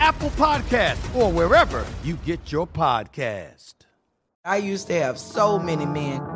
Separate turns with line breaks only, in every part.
Apple Podcast, or wherever you get your podcast.
I used to have so many men.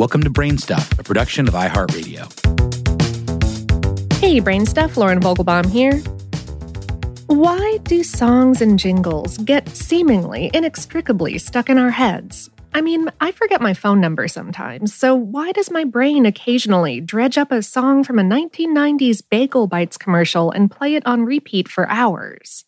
Welcome to Brainstuff, a production of iHeartRadio.
Hey, Brainstuff, Lauren Vogelbaum here. Why do songs and jingles get seemingly inextricably stuck in our heads? I mean, I forget my phone number sometimes, so why does my brain occasionally dredge up a song from a 1990s Bagel Bites commercial and play it on repeat for hours?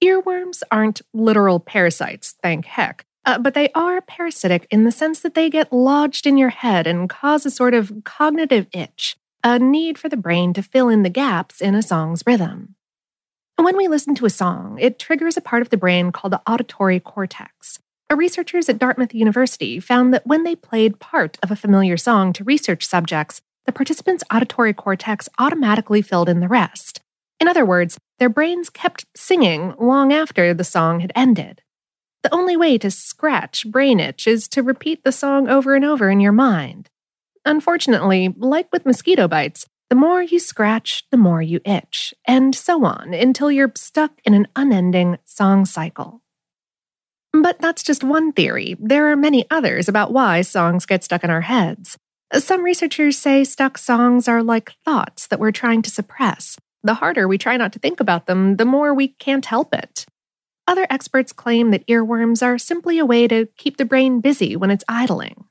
Earworms aren't literal parasites, thank heck. Uh, but they are parasitic in the sense that they get lodged in your head and cause a sort of cognitive itch, a need for the brain to fill in the gaps in a song's rhythm. When we listen to a song, it triggers a part of the brain called the auditory cortex. Researchers at Dartmouth University found that when they played part of a familiar song to research subjects, the participants' auditory cortex automatically filled in the rest. In other words, their brains kept singing long after the song had ended. The only way to scratch brain itch is to repeat the song over and over in your mind. Unfortunately, like with mosquito bites, the more you scratch, the more you itch, and so on until you're stuck in an unending song cycle. But that's just one theory. There are many others about why songs get stuck in our heads. Some researchers say stuck songs are like thoughts that we're trying to suppress. The harder we try not to think about them, the more we can't help it. Other experts claim that earworms are simply a way to keep the brain busy when it's idling.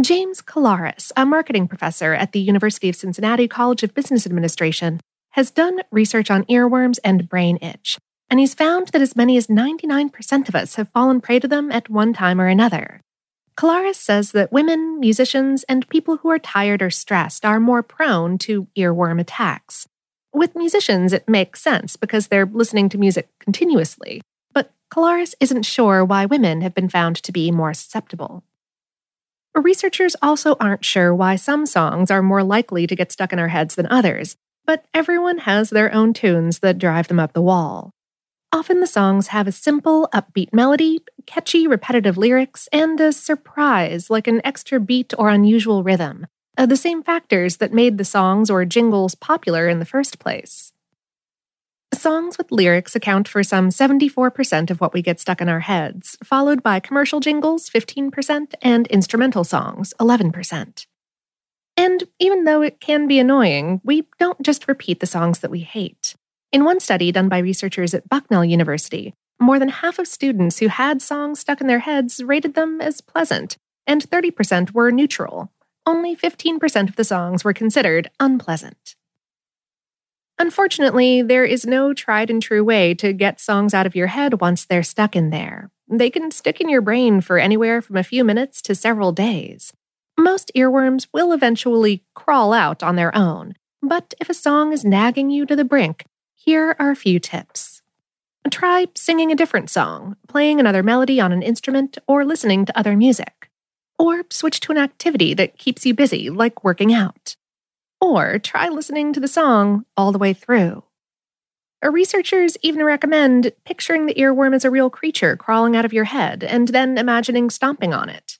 James Kellaris, a marketing professor at the University of Cincinnati College of Business Administration, has done research on earworms and brain itch, and he's found that as many as 99% of us have fallen prey to them at one time or another. Kellaris says that women, musicians, and people who are tired or stressed are more prone to earworm attacks. With musicians, it makes sense because they're listening to music continuously, but Kellaris isn't sure why women have been found to be more susceptible. Researchers also aren't sure why some songs are more likely to get stuck in our heads than others, but everyone has their own tunes that drive them up the wall. Often the songs have a simple, upbeat melody, catchy, repetitive lyrics, and a surprise like an extra beat or unusual rhythm, uh, the same factors that made the songs or jingles popular in the first place. Songs with lyrics account for some 74% of what we get stuck in our heads, followed by commercial jingles, 15%, and instrumental songs, 11%. And even though it can be annoying, we don't just repeat the songs that we hate. In one study done by researchers at Bucknell University, more than half of students who had songs stuck in their heads rated them as pleasant, and 30% were neutral. Only 15% of the songs were considered unpleasant. Unfortunately, there is no tried and true way to get songs out of your head once they're stuck in there. They can stick in your brain for anywhere from a few minutes to several days. Most earworms will eventually crawl out on their own, but if a song is nagging you to the brink, here are a few tips. Try singing a different song, playing another melody on an instrument, or listening to other music. Or switch to an activity that keeps you busy, like working out. Or try listening to the song all the way through. Researchers even recommend picturing the earworm as a real creature crawling out of your head and then imagining stomping on it.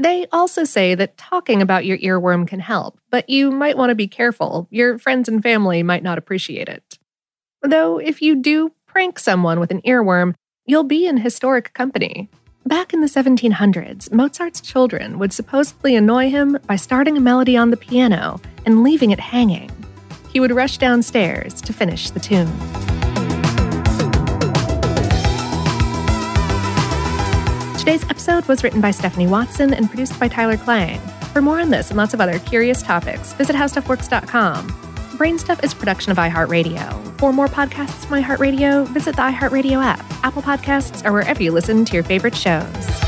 They also say that talking about your earworm can help, but you might want to be careful. Your friends and family might not appreciate it. Though, if you do prank someone with an earworm, you'll be in historic company. Back in the 1700s, Mozart's children would supposedly annoy him by starting a melody on the piano and leaving it hanging. He would rush downstairs to finish the tune. Today's episode was written by Stephanie Watson and produced by Tyler Klang. For more on this and lots of other curious topics, visit howstuffworks.com. Brainstuff is production of iHeartRadio. For more podcasts from iHeartRadio, visit the iHeartRadio app, Apple Podcasts, or wherever you listen to your favorite shows.